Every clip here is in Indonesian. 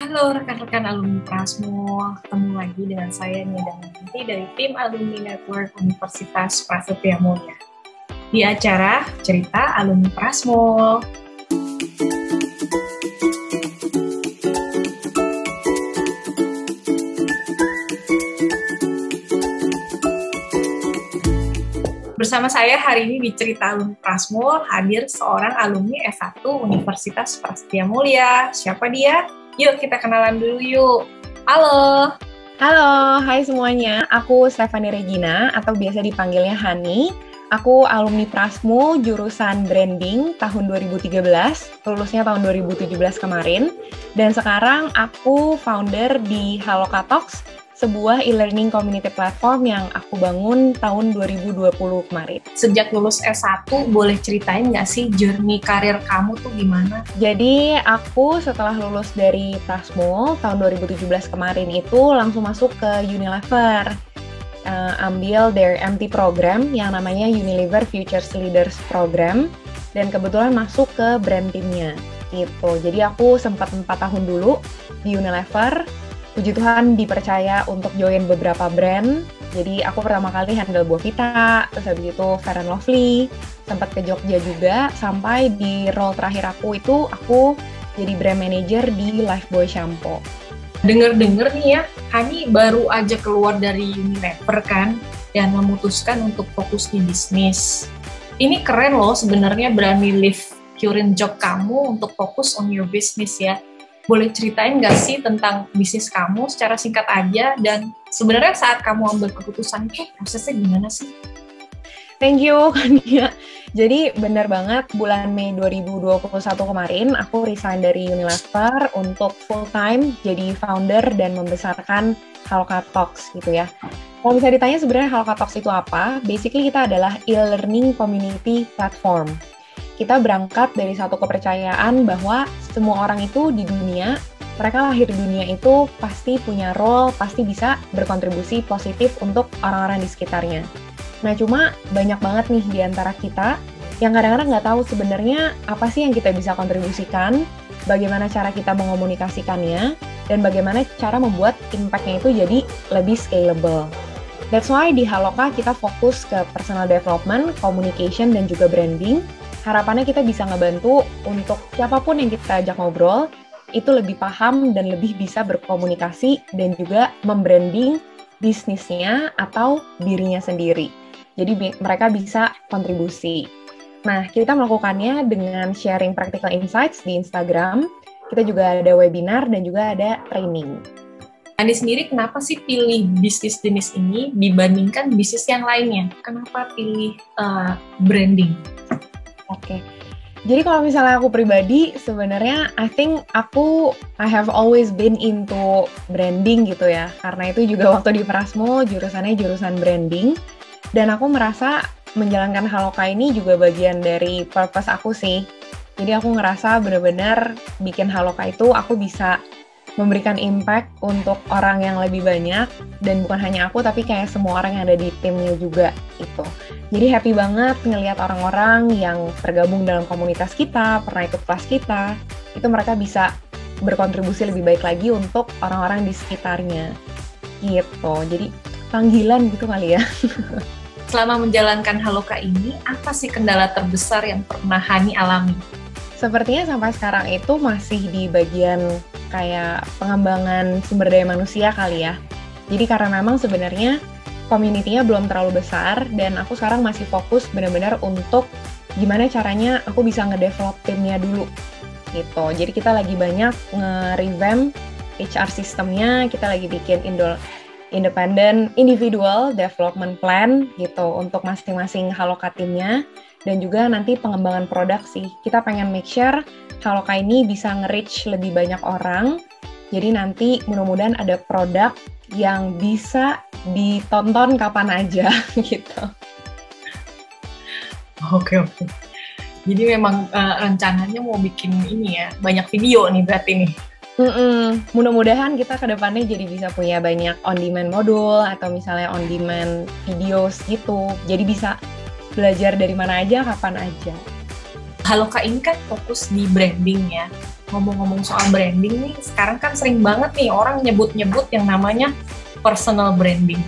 Halo rekan-rekan alumni Prasmo, ketemu lagi dengan saya Nia Nanti dari tim Alumni Network Universitas Prasetya Mulia. Di acara Cerita Alumni Prasmo. Bersama saya hari ini di Cerita Alumni Prasmo hadir seorang alumni S1 Universitas Prasetya Mulia. Siapa dia? Yuk kita kenalan dulu yuk. Halo. Halo, hai semuanya. Aku Stephanie Regina atau biasa dipanggilnya Hani. Aku alumni Prasmo jurusan branding tahun 2013, lulusnya tahun 2017 kemarin. Dan sekarang aku founder di Haloka Talks, sebuah e-learning community platform yang aku bangun tahun 2020 kemarin. Sejak lulus S1, boleh ceritain nggak sih journey karir kamu tuh gimana? Jadi aku setelah lulus dari Prasmo tahun 2017 kemarin itu langsung masuk ke Unilever. Uh, ambil their MT program yang namanya Unilever Futures Leaders Program dan kebetulan masuk ke brand timnya gitu. Jadi aku sempat 4 tahun dulu di Unilever puji Tuhan dipercaya untuk join beberapa brand. Jadi aku pertama kali handle Buah Vita, terus habis itu Fair and Lovely, sempat ke Jogja juga, sampai di role terakhir aku itu aku jadi brand manager di Lifebuoy Shampoo. Dengar-dengar nih ya, Hani baru aja keluar dari Unilever kan, dan memutuskan untuk fokus di bisnis. Ini keren loh sebenarnya berani leave current job kamu untuk fokus on your business ya boleh ceritain nggak sih tentang bisnis kamu secara singkat aja dan sebenarnya saat kamu ambil keputusan itu prosesnya gimana sih? Thank you Kania. Jadi benar banget bulan Mei 2021 kemarin aku resign dari Unilever untuk full time jadi founder dan membesarkan Haloka Talks gitu ya. Kalau bisa ditanya sebenarnya Haloka Talks itu apa? Basically kita adalah e-learning community platform kita berangkat dari satu kepercayaan bahwa semua orang itu di dunia, mereka lahir di dunia itu pasti punya role, pasti bisa berkontribusi positif untuk orang-orang di sekitarnya. Nah, cuma banyak banget nih di antara kita yang kadang-kadang nggak tahu sebenarnya apa sih yang kita bisa kontribusikan, bagaimana cara kita mengomunikasikannya, dan bagaimana cara membuat impact-nya itu jadi lebih scalable. That's why di Haloka kita fokus ke personal development, communication, dan juga branding, harapannya kita bisa ngebantu untuk siapa pun yang kita ajak ngobrol itu lebih paham dan lebih bisa berkomunikasi dan juga membranding bisnisnya atau dirinya sendiri. Jadi mereka bisa kontribusi. Nah, kita melakukannya dengan sharing practical insights di Instagram. Kita juga ada webinar dan juga ada training. Andi sendiri kenapa sih pilih bisnis jenis ini dibandingkan bisnis yang lainnya? Kenapa pilih uh, branding? Oke. Okay. Jadi kalau misalnya aku pribadi sebenarnya I think aku I have always been into branding gitu ya. Karena itu juga waktu di Prasmo jurusannya jurusan branding dan aku merasa menjalankan Haloka ini juga bagian dari purpose aku sih. Jadi aku ngerasa benar-benar bikin Haloka itu aku bisa memberikan impact untuk orang yang lebih banyak dan bukan hanya aku tapi kayak semua orang yang ada di timnya juga itu. Jadi happy banget ngelihat orang-orang yang tergabung dalam komunitas kita, pernah ikut kelas kita, itu mereka bisa berkontribusi lebih baik lagi untuk orang-orang di sekitarnya. Gitu. Jadi panggilan gitu kali ya. Selama menjalankan Haloka ini, apa sih kendala terbesar yang pernah Hani alami? Sepertinya sampai sekarang itu masih di bagian kayak pengembangan sumber daya manusia kali ya. Jadi karena memang sebenarnya community-nya belum terlalu besar dan aku sekarang masih fokus benar-benar untuk gimana caranya aku bisa ngedevelop timnya dulu gitu. Jadi kita lagi banyak nge-revamp HR sistemnya, kita lagi bikin indo independent individual development plan gitu untuk masing-masing haloka timnya dan juga nanti pengembangan produk sih. Kita pengen make sure Haloka ini bisa nge-reach lebih banyak orang. Jadi nanti mudah-mudahan ada produk yang bisa ditonton kapan aja gitu. Oke oke. Jadi memang uh, rencananya mau bikin ini ya banyak video nih berarti nih. Mm-mm. Mudah-mudahan kita ke depannya jadi bisa punya banyak on-demand modul atau misalnya on-demand videos gitu. Jadi bisa belajar dari mana aja, kapan aja. Halo Kak ini kan fokus di branding ya. ngomong-ngomong soal branding nih, sekarang kan sering banget nih orang nyebut-nyebut yang namanya personal branding.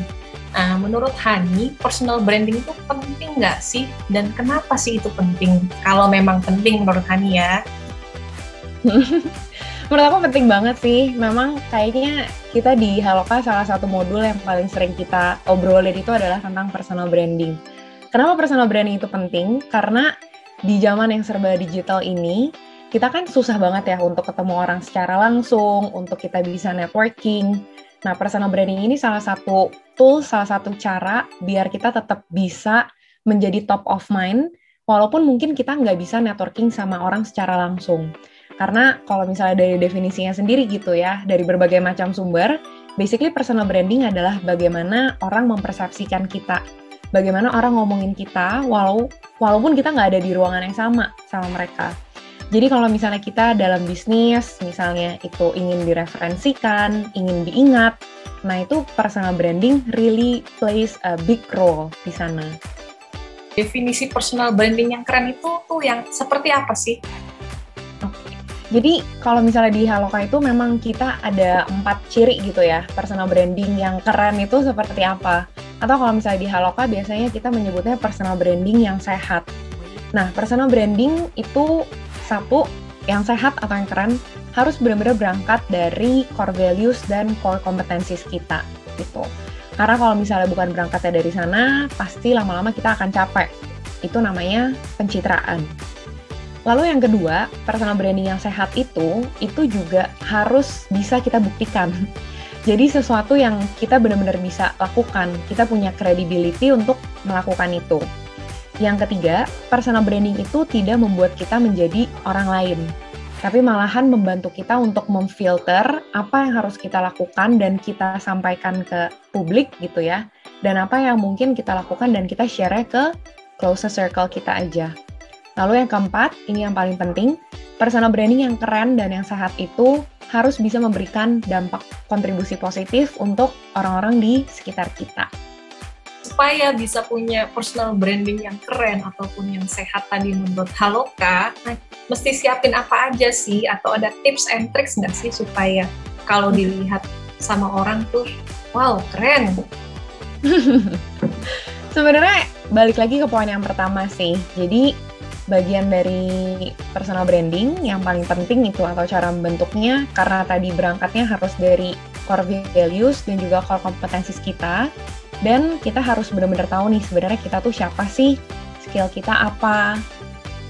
Nah, menurut Hani, personal branding itu penting nggak sih? Dan kenapa sih itu penting? Kalau memang penting menurut Hani ya. menurut aku penting banget sih. Memang kayaknya kita di Haloka salah satu modul yang paling sering kita obrolin itu adalah tentang personal branding. Kenapa personal branding itu penting? Karena di zaman yang serba digital ini, kita kan susah banget ya untuk ketemu orang secara langsung, untuk kita bisa networking. Nah, personal branding ini salah satu tool, salah satu cara biar kita tetap bisa menjadi top of mind, walaupun mungkin kita nggak bisa networking sama orang secara langsung. Karena kalau misalnya dari definisinya sendiri gitu ya, dari berbagai macam sumber, basically personal branding adalah bagaimana orang mempersepsikan kita. Bagaimana orang ngomongin kita, walau walaupun kita nggak ada di ruangan yang sama sama mereka. Jadi kalau misalnya kita dalam bisnis, misalnya itu ingin direferensikan, ingin diingat, nah itu personal branding really plays a big role di sana. Definisi personal branding yang keren itu tuh yang seperti apa sih? Jadi kalau misalnya di Haloka itu memang kita ada empat ciri gitu ya, personal branding yang keren itu seperti apa. Atau kalau misalnya di Haloka biasanya kita menyebutnya personal branding yang sehat. Nah, personal branding itu satu yang sehat atau yang keren harus benar-benar berangkat dari core values dan core competencies kita gitu. Karena kalau misalnya bukan berangkatnya dari sana, pasti lama-lama kita akan capek. Itu namanya pencitraan. Lalu yang kedua, personal branding yang sehat itu, itu juga harus bisa kita buktikan. Jadi sesuatu yang kita benar-benar bisa lakukan, kita punya credibility untuk melakukan itu. Yang ketiga, personal branding itu tidak membuat kita menjadi orang lain, tapi malahan membantu kita untuk memfilter apa yang harus kita lakukan dan kita sampaikan ke publik gitu ya, dan apa yang mungkin kita lakukan dan kita share ke closest circle kita aja. Lalu yang keempat, ini yang paling penting, personal branding yang keren dan yang sehat itu harus bisa memberikan dampak kontribusi positif untuk orang-orang di sekitar kita supaya bisa punya personal branding yang keren ataupun yang sehat tadi menurut Haloka, nah, mesti siapin apa aja sih? Atau ada tips and tricks nggak sih supaya kalau dilihat sama orang tuh, wow keren. Sebenarnya balik lagi ke poin yang pertama sih. Jadi bagian dari personal branding yang paling penting itu atau cara membentuknya karena tadi berangkatnya harus dari core values dan juga core kompetensi kita. Dan kita harus benar-benar tahu nih sebenarnya kita tuh siapa sih skill kita apa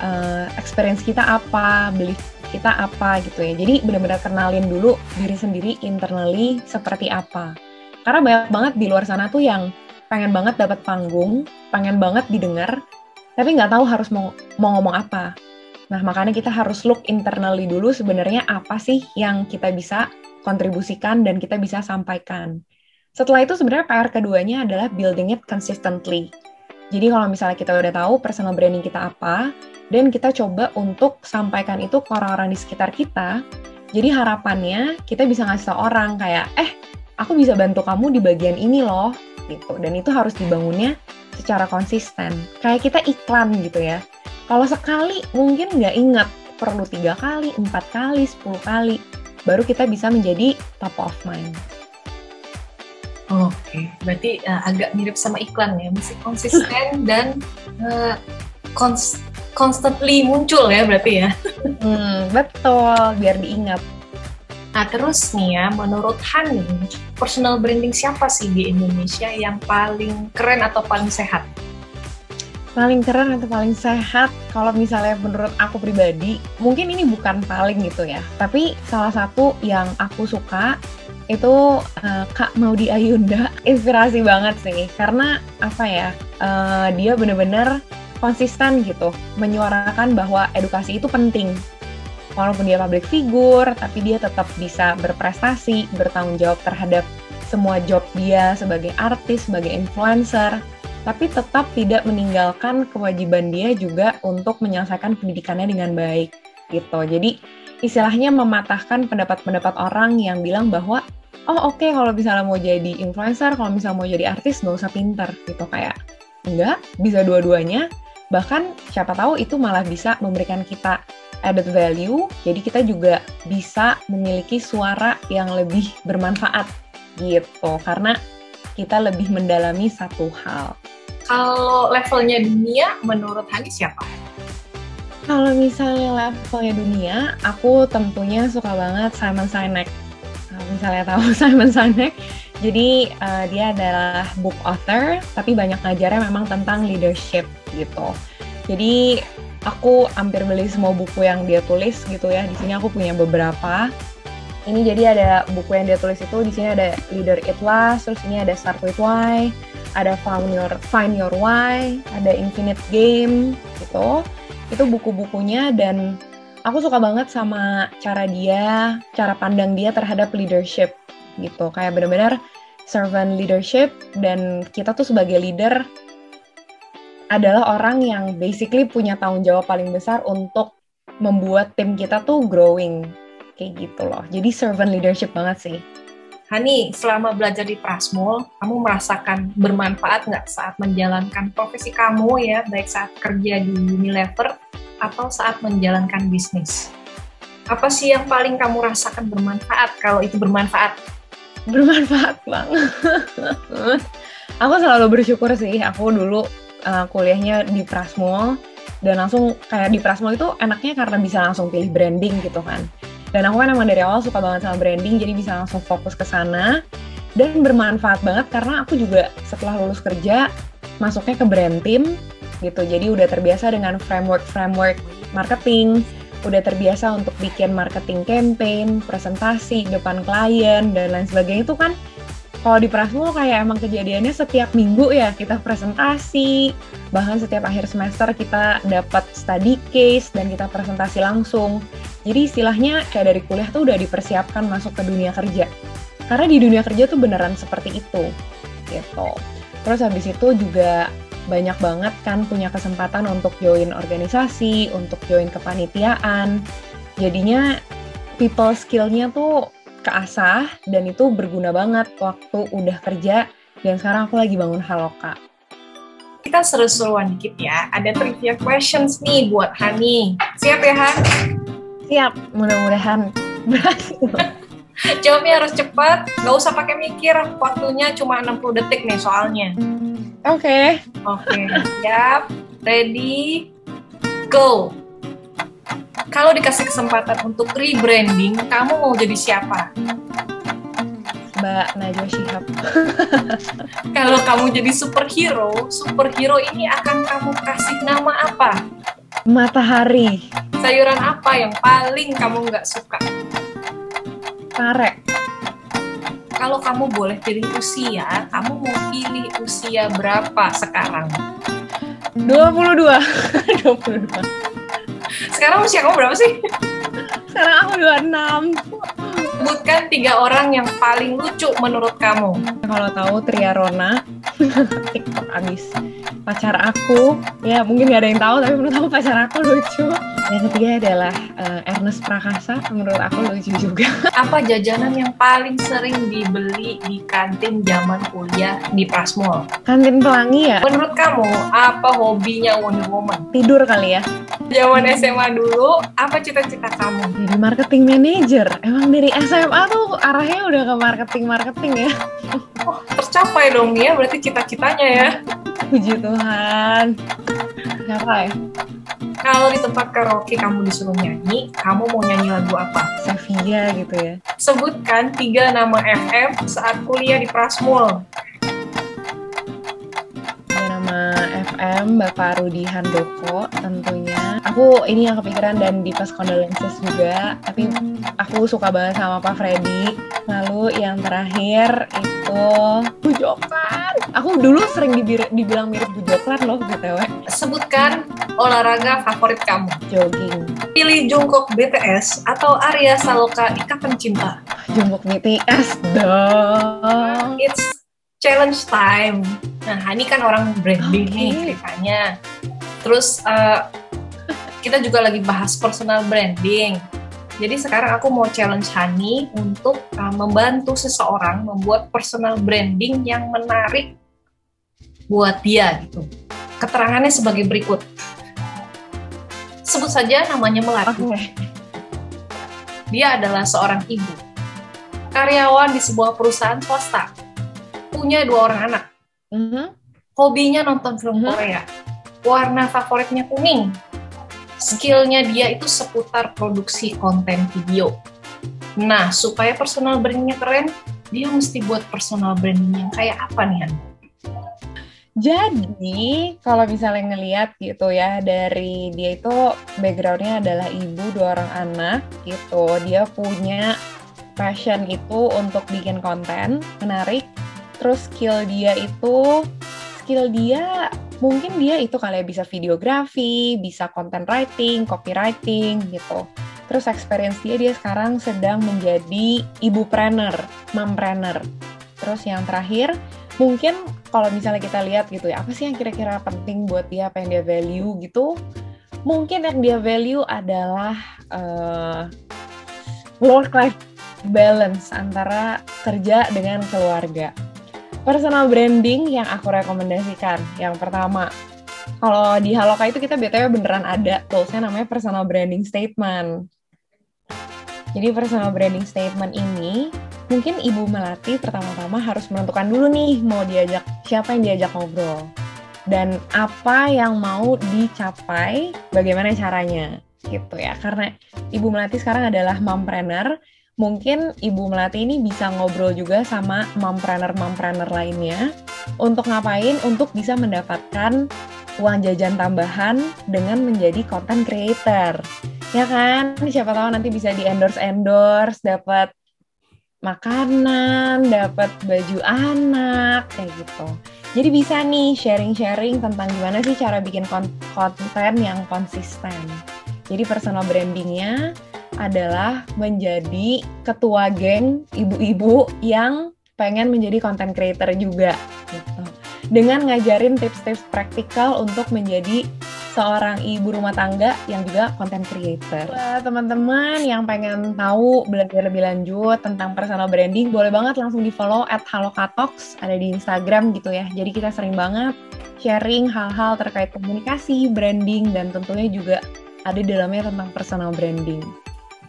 uh, experience kita apa belief kita apa gitu ya. Jadi benar-benar kenalin dulu diri sendiri internally seperti apa. Karena banyak banget di luar sana tuh yang pengen banget dapat panggung pengen banget didengar tapi nggak tahu harus mau mau ngomong apa nah makanya kita harus look internally dulu sebenarnya apa sih yang kita bisa kontribusikan dan kita bisa sampaikan setelah itu sebenarnya PR keduanya adalah building it consistently. Jadi kalau misalnya kita udah tahu personal branding kita apa, dan kita coba untuk sampaikan itu ke orang-orang di sekitar kita, jadi harapannya kita bisa ngasih tau orang kayak, eh aku bisa bantu kamu di bagian ini loh, gitu. Dan itu harus dibangunnya secara konsisten. Kayak kita iklan gitu ya. Kalau sekali mungkin nggak ingat, perlu tiga kali, empat kali, sepuluh kali, baru kita bisa menjadi top of mind. Oke, okay. berarti uh, agak mirip sama iklan ya, mesti konsisten dan uh, cons constantly muncul ya berarti ya. Hmm, betul, biar diingat. Nah terus nih ya, menurut Hani, personal branding siapa sih di Indonesia yang paling keren atau paling sehat? Paling keren atau paling sehat, kalau misalnya menurut aku pribadi, mungkin ini bukan paling gitu ya, tapi salah satu yang aku suka itu uh, Kak Maudi Ayunda. Inspirasi banget sih. Karena apa ya uh, dia bener-bener konsisten gitu menyuarakan bahwa edukasi itu penting walaupun dia public figure tapi dia tetap bisa berprestasi bertanggung jawab terhadap semua job dia sebagai artis sebagai influencer. Tapi tetap tidak meninggalkan kewajiban dia juga untuk menyelesaikan pendidikannya dengan baik gitu. Jadi istilahnya mematahkan pendapat-pendapat orang yang bilang bahwa oh oke okay, kalau misalnya mau jadi influencer, kalau misalnya mau jadi artis nggak usah pinter gitu. Kayak enggak bisa dua-duanya. Bahkan siapa tahu itu malah bisa memberikan kita added value, jadi kita juga bisa memiliki suara yang lebih bermanfaat gitu, karena kita lebih mendalami satu hal. Kalau levelnya dunia, menurut Hani siapa? Kalau misalnya levelnya dunia, aku tentunya suka banget Simon Sinek. Kalau misalnya tahu Simon Sinek, jadi uh, dia adalah book author, tapi banyak ngajarnya memang tentang leadership gitu. Jadi aku hampir beli semua buku yang dia tulis gitu ya. Di sini aku punya beberapa. Ini jadi ada buku yang dia tulis itu di sini ada Leader It Last, terus ini ada Start with Why, ada Find Your Find Your Why, ada Infinite Game gitu itu buku-bukunya dan aku suka banget sama cara dia, cara pandang dia terhadap leadership gitu. Kayak benar-benar servant leadership dan kita tuh sebagai leader adalah orang yang basically punya tanggung jawab paling besar untuk membuat tim kita tuh growing kayak gitu loh. Jadi servant leadership banget sih. Hani, selama belajar di Prasmul, kamu merasakan bermanfaat nggak saat menjalankan profesi kamu ya, baik saat kerja di Unilever atau saat menjalankan bisnis? Apa sih yang paling kamu rasakan bermanfaat kalau itu bermanfaat? Bermanfaat banget. aku selalu bersyukur sih, aku dulu uh, kuliahnya di Prasmul, dan langsung kayak di Prasmul itu enaknya karena bisa langsung pilih branding gitu kan dan aku kan emang dari awal suka banget sama branding, jadi bisa langsung fokus ke sana. Dan bermanfaat banget karena aku juga setelah lulus kerja, masuknya ke brand team gitu. Jadi udah terbiasa dengan framework-framework marketing, udah terbiasa untuk bikin marketing campaign, presentasi depan klien, dan lain sebagainya itu kan kalau di Prasmul kayak emang kejadiannya setiap minggu ya kita presentasi, bahkan setiap akhir semester kita dapat study case dan kita presentasi langsung. Jadi istilahnya kayak dari kuliah tuh udah dipersiapkan masuk ke dunia kerja. Karena di dunia kerja tuh beneran seperti itu. Gitu. Terus habis itu juga banyak banget kan punya kesempatan untuk join organisasi, untuk join kepanitiaan. Jadinya people skill-nya tuh keasah dan itu berguna banget waktu udah kerja dan sekarang aku lagi bangun Haloka. Kita seru-seruan dikit ya. Ada trivia questions nih buat Hani. Siap ya, Han? Siap. Mudah-mudahan berhasil. Jawabnya harus cepat, nggak usah pakai mikir. Waktunya cuma 60 detik nih soalnya. Oke. Okay. Oke, okay. siap. Ready, go. Kalau dikasih kesempatan untuk rebranding, kamu mau jadi siapa? Mbak Najwa Shihab. Kalau kamu jadi superhero, superhero ini akan kamu kasih nama apa? Matahari. Sayuran apa yang paling kamu nggak suka? Kare. Kalau kamu boleh pilih usia, kamu mau pilih usia berapa sekarang? 22. 22. Sekarang usia kamu berapa sih? Sekarang aku 26. Sebutkan tiga orang yang paling lucu menurut kamu. Kalau tahu Tria Rona, TikTok abis. Pacar aku, ya mungkin gak ada yang tahu, tapi menurut aku pacar aku lucu. Yang ketiga adalah uh, Ernest Prakasa, menurut aku lucu juga. Apa jajanan yang paling sering dibeli di kantin zaman kuliah di Prasmul? Kantin pelangi ya? Menurut kamu, apa hobinya Wonder Woman? Tidur kali ya? Zaman SMA dulu, apa cita-cita kamu? Jadi marketing manager. Emang dari SMA tuh arahnya udah ke marketing-marketing ya? Oh, tercapai dong ya, berarti cita-citanya ya. Puji Tuhan. Capai. Kalau di tempat karaoke kamu disuruh nyanyi, kamu mau nyanyi lagu apa? Sevilla gitu ya. Sebutkan tiga nama FM saat kuliah di Prasmul. Nama FM, Bapak Rudi Handoko tentunya. Aku ini yang kepikiran dan di pas condolences juga, tapi aku suka banget sama Pak Freddy. Lalu yang terakhir itu Bujokan. Aku dulu sering dibilang mirip Bujokan loh, BTW. Sebutkan olahraga favorit kamu? Jogging. Pilih Jungkook BTS atau Arya Saloka Ikatan Cinta? Jungkook BTS dong. It's challenge time. Nah, ini kan orang branding okay. nih ceritanya. Terus uh, kita juga lagi bahas personal branding. Jadi sekarang aku mau challenge Hani untuk uh, membantu seseorang membuat personal branding yang menarik buat dia gitu. Keterangannya sebagai berikut Sebut saja namanya Melati. Oke. Dia adalah seorang ibu. Karyawan di sebuah perusahaan swasta. Punya dua orang anak. Mhm. Hobinya nonton film Mhm. Korea. Warna favoritnya kuning. Skillnya dia itu seputar produksi konten video. Nah, supaya personal brandingnya keren, dia mesti buat personal branding yang kayak apa nih, Han? Jadi kalau misalnya ngelihat gitu ya dari dia itu backgroundnya adalah ibu dua orang anak gitu, dia punya passion itu untuk bikin konten menarik. Terus skill dia itu skill dia mungkin dia itu kali ya bisa videografi, bisa content writing, copywriting gitu. Terus experience dia dia sekarang sedang menjadi ibu planner, mompreneur. Terus yang terakhir mungkin kalau misalnya kita lihat gitu ya, apa sih yang kira-kira penting buat dia, apa yang dia value gitu? Mungkin yang dia value adalah uh, work-life balance antara kerja dengan keluarga. Personal branding yang aku rekomendasikan, yang pertama, kalau di Haloka itu kita BTW beneran ada toolsnya namanya personal branding statement. Jadi personal branding statement ini mungkin Ibu Melati pertama-tama harus menentukan dulu nih mau diajak siapa yang diajak ngobrol dan apa yang mau dicapai, bagaimana caranya gitu ya. Karena Ibu Melati sekarang adalah mompreneur, mungkin Ibu Melati ini bisa ngobrol juga sama mompreneur-mompreneur lainnya untuk ngapain? Untuk bisa mendapatkan uang jajan tambahan dengan menjadi content creator. Ya kan? Siapa tahu nanti bisa di endorse-endorse, dapat makanan, dapat baju anak, kayak gitu. Jadi bisa nih sharing-sharing tentang gimana sih cara bikin kon- konten yang konsisten. Jadi personal brandingnya adalah menjadi ketua geng ibu-ibu yang pengen menjadi content creator juga gitu. Dengan ngajarin tips-tips praktikal untuk menjadi seorang ibu rumah tangga yang juga content creator. Teman-teman yang pengen tahu belajar lebih lanjut tentang personal branding, boleh banget langsung di follow at halokatox, ada di Instagram gitu ya. Jadi kita sering banget sharing hal-hal terkait komunikasi, branding, dan tentunya juga ada di dalamnya tentang personal branding.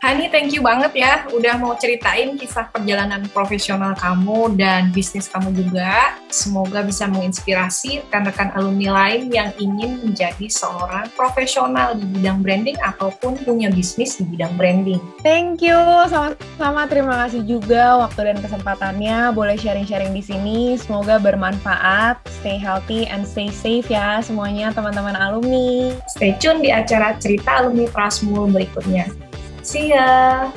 Hani, thank you banget ya udah mau ceritain kisah perjalanan profesional kamu dan bisnis kamu juga. Semoga bisa menginspirasi rekan-rekan alumni lain yang ingin menjadi seorang profesional di bidang branding ataupun punya bisnis di bidang branding. Thank you, sama-sama. Terima kasih juga waktu dan kesempatannya. Boleh sharing-sharing di sini. Semoga bermanfaat. Stay healthy and stay safe ya semuanya teman-teman alumni. Stay tune di acara cerita alumni Prasmul berikutnya. See ya!